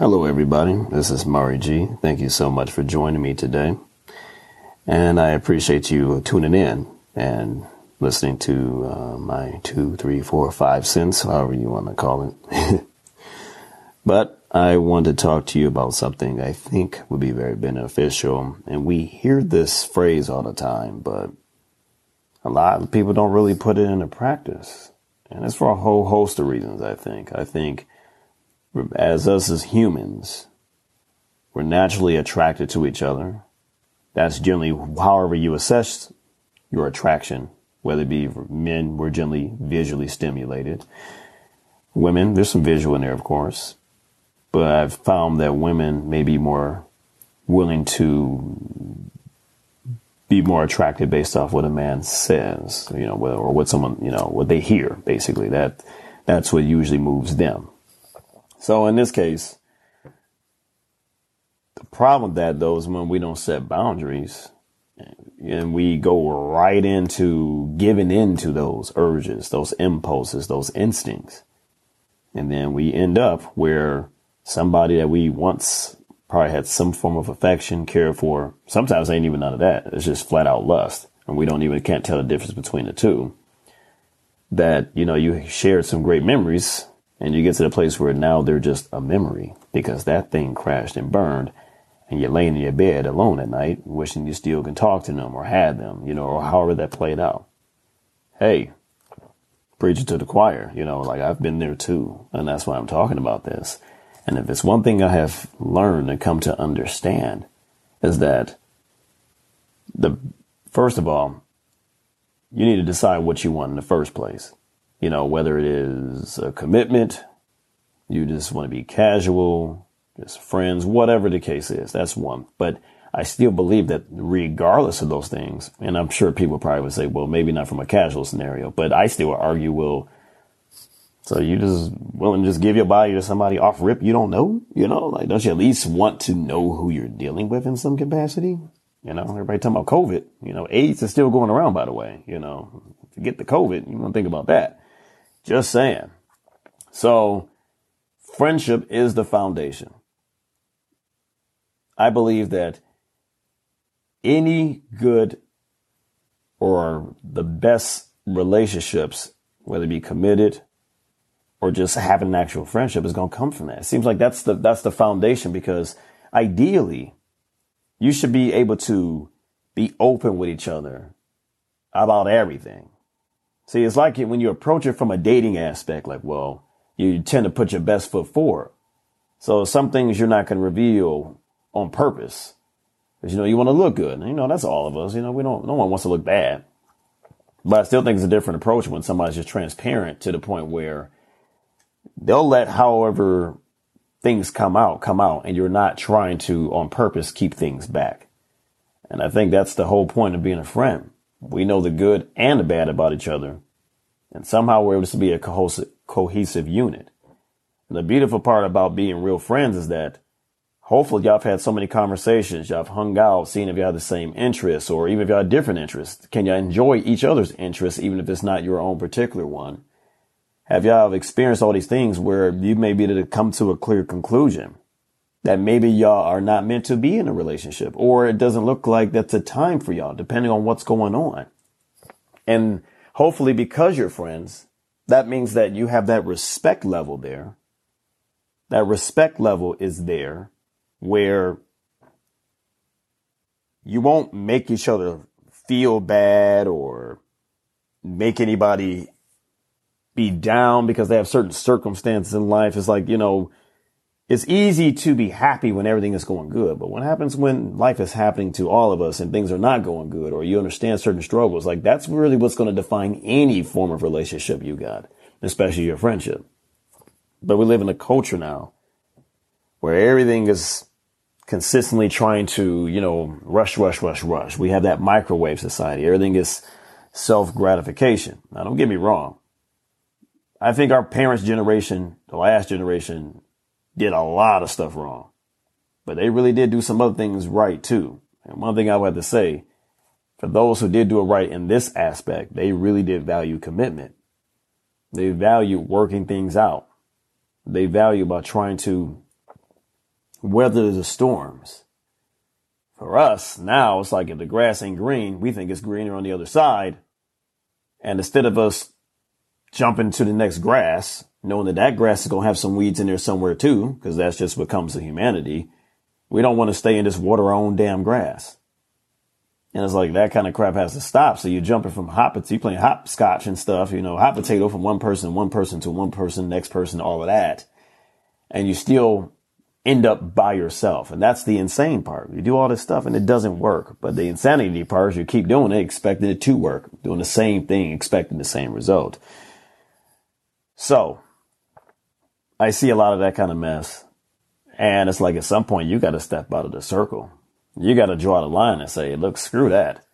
Hello, everybody. This is Murray G. Thank you so much for joining me today. And I appreciate you tuning in and listening to uh, my two, three, four, five cents, however you want to call it. but I want to talk to you about something I think would be very beneficial. And we hear this phrase all the time, but a lot of people don't really put it into practice. And it's for a whole host of reasons, I think. I think as us as humans, we're naturally attracted to each other. That's generally however you assess your attraction, whether it be men, we're generally visually stimulated. Women, there's some visual in there, of course, but I've found that women may be more willing to be more attracted based off what a man says, you know, or what someone, you know, what they hear, basically. That, that's what usually moves them. So in this case, the problem with that though is when we don't set boundaries and we go right into giving in to those urges, those impulses, those instincts. And then we end up where somebody that we once probably had some form of affection, care for, sometimes ain't even none of that. It's just flat out lust. And we don't even can't tell the difference between the two. That, you know, you shared some great memories and you get to the place where now they're just a memory because that thing crashed and burned. And you're laying in your bed alone at night, wishing you still can talk to them or had them, you know, or however that played out. Hey, preaching to the choir, you know, like I've been there too. And that's why I'm talking about this. And if it's one thing I have learned and come to understand is that the, first of all, you need to decide what you want in the first place you know, whether it is a commitment, you just want to be casual, just friends, whatever the case is, that's one. But I still believe that regardless of those things, and I'm sure people probably would say, well, maybe not from a casual scenario, but I still argue, well, so you just willing to just give your body to somebody off rip you don't know? You know, like don't you at least want to know who you're dealing with in some capacity? You know, everybody talking about COVID. You know, AIDS is still going around, by the way. You know, forget the COVID. You don't think about that. Just saying. So friendship is the foundation. I believe that any good or the best relationships, whether it be committed or just having an actual friendship is going to come from that. It seems like that's the, that's the foundation because ideally you should be able to be open with each other about everything. See, it's like when you approach it from a dating aspect, like, well, you tend to put your best foot forward. So some things you're not going to reveal on purpose. Because, you know, you want to look good. And, you know, that's all of us. You know, we don't, no one wants to look bad. But I still think it's a different approach when somebody's just transparent to the point where they'll let however things come out, come out, and you're not trying to on purpose keep things back. And I think that's the whole point of being a friend. We know the good and the bad about each other. And somehow we're able to be a cohesive, unit. And the beautiful part about being real friends is that hopefully y'all have had so many conversations. Y'all have hung out, seen if y'all have the same interests or even if y'all have different interests. Can y'all enjoy each other's interests even if it's not your own particular one? Have y'all experienced all these things where you may be able to come to a clear conclusion? That maybe y'all are not meant to be in a relationship or it doesn't look like that's a time for y'all, depending on what's going on. And hopefully because you're friends, that means that you have that respect level there. That respect level is there where you won't make each other feel bad or make anybody be down because they have certain circumstances in life. It's like, you know, it's easy to be happy when everything is going good, but what happens when life is happening to all of us and things are not going good or you understand certain struggles? Like that's really what's going to define any form of relationship you got, especially your friendship. But we live in a culture now where everything is consistently trying to, you know, rush, rush, rush, rush. We have that microwave society. Everything is self gratification. Now don't get me wrong. I think our parents' generation, the last generation, did a lot of stuff wrong, but they really did do some other things right too. And one thing I would have to say, for those who did do it right in this aspect, they really did value commitment. They value working things out. They value about trying to weather the storms. For us, now it's like if the grass ain't green, we think it's greener on the other side. And instead of us jumping to the next grass, knowing that that grass is going to have some weeds in there somewhere too, because that's just what comes to humanity, we don't want to stay in this water our own damn grass. And it's like that kind of crap has to stop. So you're jumping from hot potato, you playing hopscotch and stuff, you know, hot potato from one person, one person to one person, next person, all of that. And you still end up by yourself. And that's the insane part. You do all this stuff and it doesn't work. But the insanity part is you keep doing it, expecting it to work, doing the same thing, expecting the same result. So I see a lot of that kind of mess. And it's like at some point you got to step out of the circle you got to draw the line and say, look, screw that.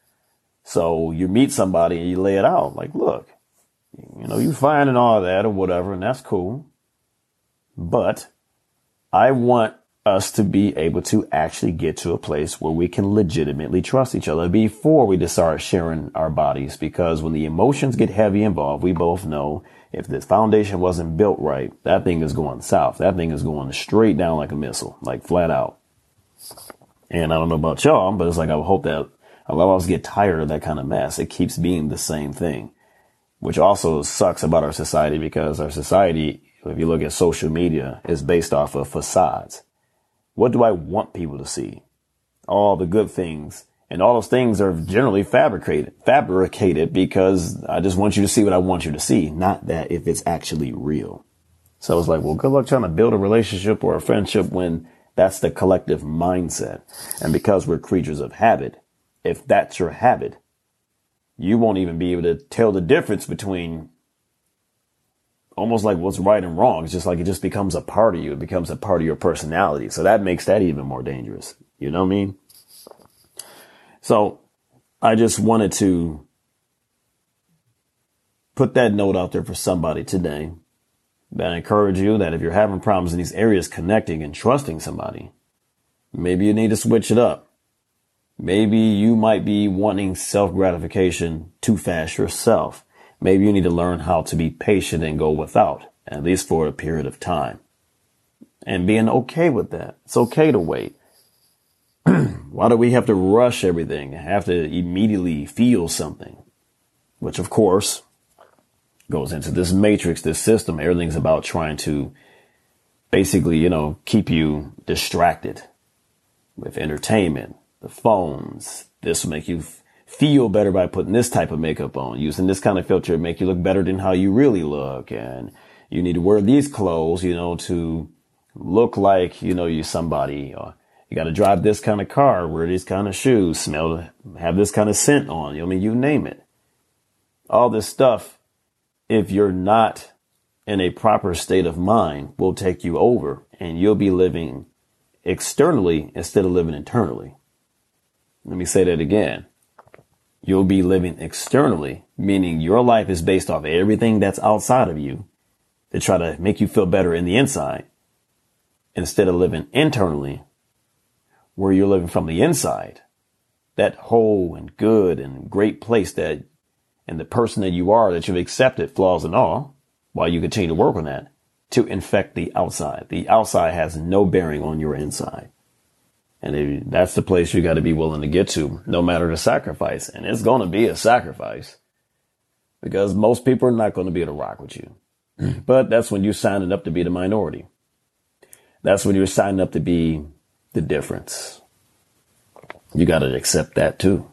So you meet somebody and you lay it out like, look, you know, you fine and all that or whatever, and that's cool. But I want us to be able to actually get to a place where we can legitimately trust each other before we start sharing our bodies. Because when the emotions get heavy involved, we both know if the foundation wasn't built right, that thing is going south. That thing is going straight down like a missile, like flat out. And I don't know about y'all, but it's like I hope that a lot of us get tired of that kind of mess. It keeps being the same thing, which also sucks about our society because our society, if you look at social media, is based off of facades. What do I want people to see? All the good things. And all those things are generally fabricated, fabricated because I just want you to see what I want you to see, not that if it's actually real. So it's like, well, good luck trying to build a relationship or a friendship when that's the collective mindset. And because we're creatures of habit, if that's your habit, you won't even be able to tell the difference between almost like what's right and wrong. It's just like it just becomes a part of you. It becomes a part of your personality. So that makes that even more dangerous. You know what I mean? So I just wanted to put that note out there for somebody today that I encourage you that if you're having problems in these areas connecting and trusting somebody, maybe you need to switch it up. Maybe you might be wanting self gratification too fast yourself. Maybe you need to learn how to be patient and go without, at least for a period of time. And being okay with that. It's okay to wait. Why do we have to rush everything? Have to immediately feel something? Which of course goes into this matrix, this system. Everything's about trying to basically, you know, keep you distracted with entertainment, the phones. This will make you feel better by putting this type of makeup on, using this kind of filter make you look better than how you really look. And you need to wear these clothes, you know, to look like, you know, you're somebody or you got to drive this kind of car, wear these kind of shoes, smell, have this kind of scent on. I mean, you name it. All this stuff if you're not in a proper state of mind, will take you over and you'll be living externally instead of living internally. Let me say that again. You'll be living externally, meaning your life is based off everything that's outside of you to try to make you feel better in the inside instead of living internally where you're living from the inside. That whole and good and great place that and the person that you are that you've accepted flaws and all while you continue to work on that to infect the outside. The outside has no bearing on your inside. And that's the place you got to be willing to get to, no matter the sacrifice. And it's going to be a sacrifice because most people are not going to be able to rock with you. But that's when you're signing up to be the minority. That's when you're signing up to be the difference. You got to accept that too.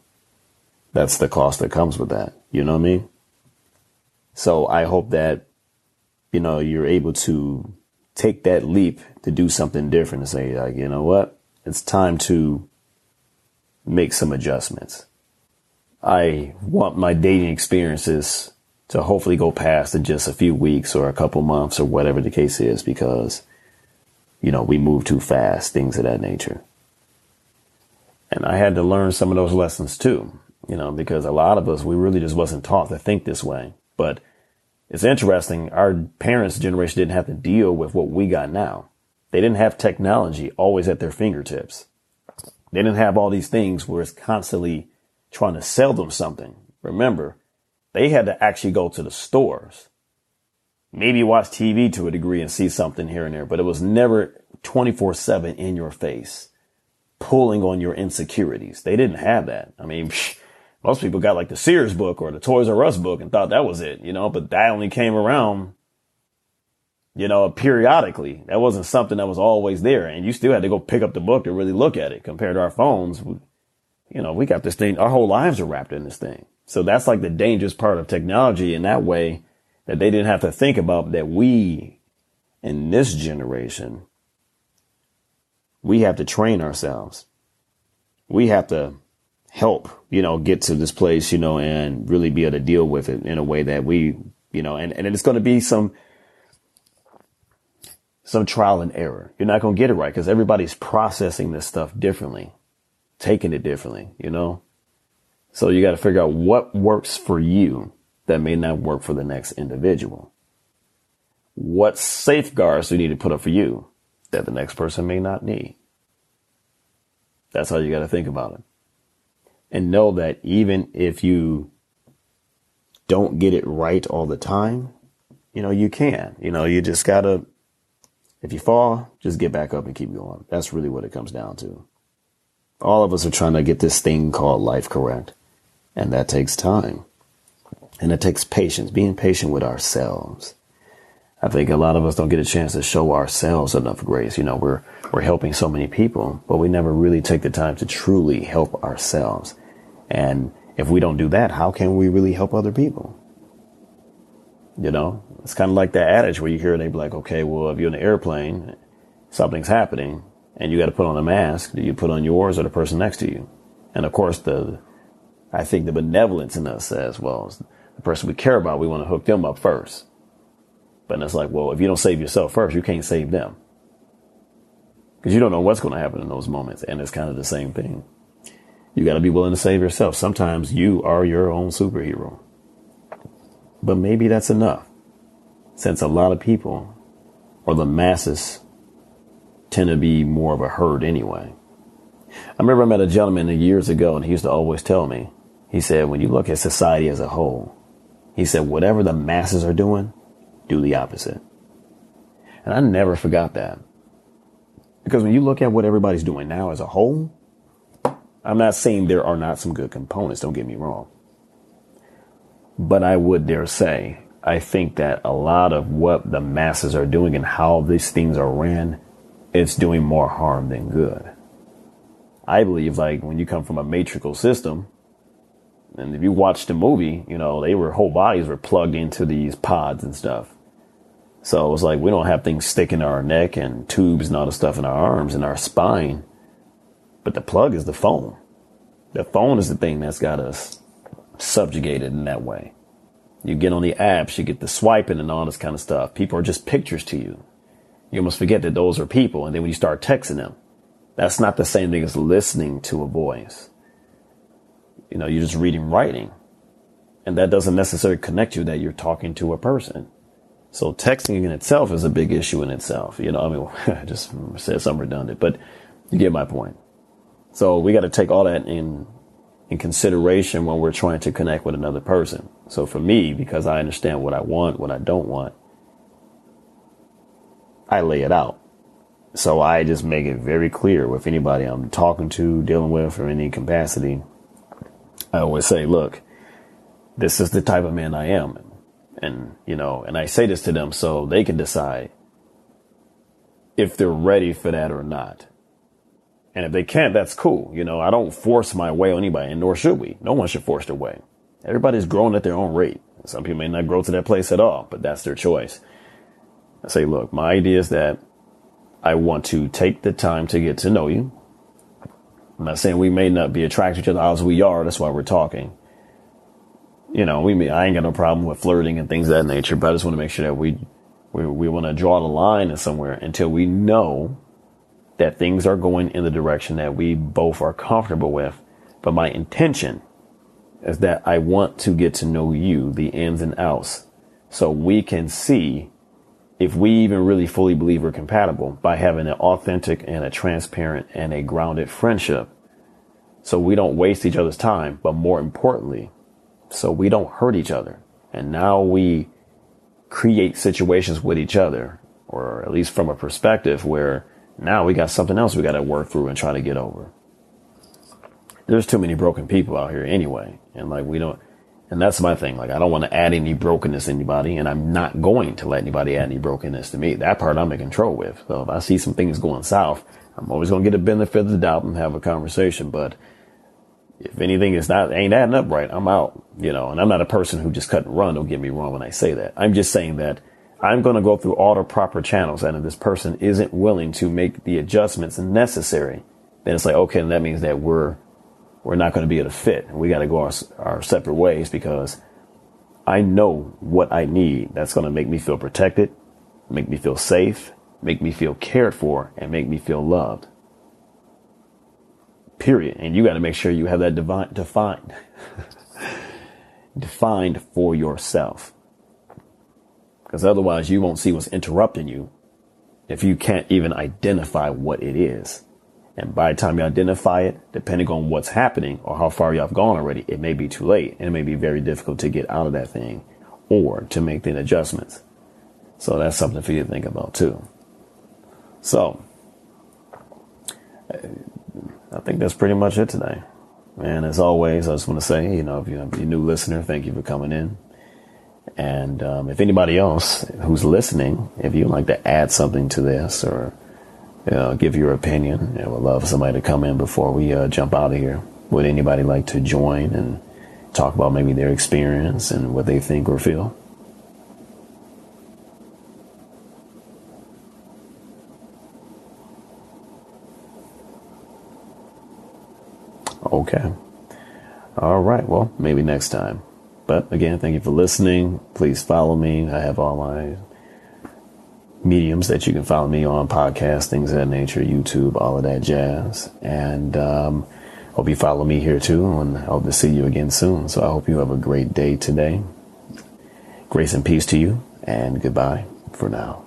That's the cost that comes with that. You know what I mean? So I hope that, you know, you're able to take that leap to do something different and say, like, you know what? It's time to make some adjustments. I want my dating experiences to hopefully go past in just a few weeks or a couple months or whatever the case is because, you know, we move too fast, things of that nature. And I had to learn some of those lessons too you know, because a lot of us, we really just wasn't taught to think this way. But it's interesting. Our parents' generation didn't have to deal with what we got now. They didn't have technology always at their fingertips. They didn't have all these things where it's constantly trying to sell them something. Remember, they had to actually go to the stores, maybe watch TV to a degree and see something here and there, but it was never 24 7 in your face, pulling on your insecurities. They didn't have that. I mean, most people got like the Sears book or the Toys R Us book and thought that was it, you know, but that only came around, you know, periodically. That wasn't something that was always there. And you still had to go pick up the book to really look at it compared to our phones. You know, we got this thing, our whole lives are wrapped in this thing. So that's like the dangerous part of technology in that way that they didn't have to think about that we in this generation, we have to train ourselves. We have to help, you know, get to this place, you know, and really be able to deal with it in a way that we, you know, and, and it's going to be some, some trial and error. You're not going to get it right because everybody's processing this stuff differently, taking it differently, you know? So you got to figure out what works for you that may not work for the next individual. What safeguards do you need to put up for you that the next person may not need? That's how you got to think about it. And know that even if you don't get it right all the time, you know, you can. You know, you just got to, if you fall, just get back up and keep going. That's really what it comes down to. All of us are trying to get this thing called life correct. And that takes time. And it takes patience, being patient with ourselves. I think a lot of us don't get a chance to show ourselves enough grace. You know, we're, we're helping so many people, but we never really take the time to truly help ourselves. And if we don't do that, how can we really help other people? You know, it's kind of like that adage where you hear they be like, okay, well, if you're in an airplane, something's happening and you got to put on a mask. Do you put on yours or the person next to you? And of course, the, I think the benevolence in us says, well, the person we care about, we want to hook them up first. But it's like, well, if you don't save yourself first, you can't save them. Because you don't know what's going to happen in those moments. And it's kind of the same thing. You got to be willing to save yourself. Sometimes you are your own superhero. But maybe that's enough. Since a lot of people, or the masses, tend to be more of a herd anyway. I remember I met a gentleman years ago and he used to always tell me, he said, when you look at society as a whole, he said, whatever the masses are doing, do the opposite. And I never forgot that. Because when you look at what everybody's doing now as a whole, I'm not saying there are not some good components, don't get me wrong. But I would dare say, I think that a lot of what the masses are doing and how these things are ran, it's doing more harm than good. I believe like when you come from a matrical system, and if you watch the movie, you know, they were whole bodies were plugged into these pods and stuff. So it was like we don't have things sticking to our neck and tubes and all the stuff in our arms and our spine. But the plug is the phone. The phone is the thing that's got us subjugated in that way. You get on the apps, you get the swiping and all this kind of stuff. People are just pictures to you. You almost forget that those are people. And then when you start texting them, that's not the same thing as listening to a voice. You know, you're just reading writing. And that doesn't necessarily connect you that you're talking to a person. So texting in itself is a big issue in itself. You know, I mean, I just said something redundant, but you get my point. So we got to take all that in, in consideration when we're trying to connect with another person. So for me, because I understand what I want, what I don't want, I lay it out. So I just make it very clear with anybody I'm talking to, dealing with, or any capacity. I always say, look, this is the type of man I am. And, you know, and I say this to them so they can decide if they're ready for that or not. And if they can't, that's cool. You know, I don't force my way on anybody, and nor should we. No one should force their way. Everybody's growing at their own rate. Some people may not grow to that place at all, but that's their choice. I say, look, my idea is that I want to take the time to get to know you. I'm not saying we may not be attracted to each other as we are. That's why we're talking. You know, we may, I ain't got no problem with flirting and things of that nature, but I just want to make sure that we, we, we want to draw the line in somewhere until we know that things are going in the direction that we both are comfortable with. But my intention is that I want to get to know you, the ins and outs, so we can see if we even really fully believe we're compatible by having an authentic and a transparent and a grounded friendship. So we don't waste each other's time, but more importantly, so we don't hurt each other. And now we create situations with each other, or at least from a perspective where Now we got something else we got to work through and try to get over. There's too many broken people out here anyway. And like, we don't, and that's my thing. Like, I don't want to add any brokenness to anybody, and I'm not going to let anybody add any brokenness to me. That part I'm in control with. So if I see some things going south, I'm always going to get a benefit of the doubt and have a conversation. But if anything is not ain't adding up right, I'm out. You know, and I'm not a person who just cut and run. Don't get me wrong when I say that. I'm just saying that I'm going to go through all the proper channels, and if this person isn't willing to make the adjustments necessary, then it's like okay, and that means that we're we're not going to be able to fit. We got to go our, our separate ways because I know what I need. That's going to make me feel protected, make me feel safe, make me feel cared for, and make me feel loved. Period. And you got to make sure you have that divine, defined, defined for yourself. Because otherwise, you won't see what's interrupting you if you can't even identify what it is. And by the time you identify it, depending on what's happening or how far you have gone already, it may be too late and it may be very difficult to get out of that thing or to make the adjustments. So that's something for you to think about too. So I think that's pretty much it today. And as always, I just want to say, you know, if you're a new listener, thank you for coming in. And um, if anybody else who's listening, if you'd like to add something to this or you know, give your opinion, I would love somebody to come in before we uh, jump out of here. Would anybody like to join and talk about maybe their experience and what they think or feel? Okay. All right. Well, maybe next time. But again, thank you for listening. Please follow me. I have all my mediums that you can follow me on podcast, things of that nature, YouTube, all of that jazz. And um, hope you follow me here too. And I hope to see you again soon. So I hope you have a great day today. Grace and peace to you. And goodbye for now.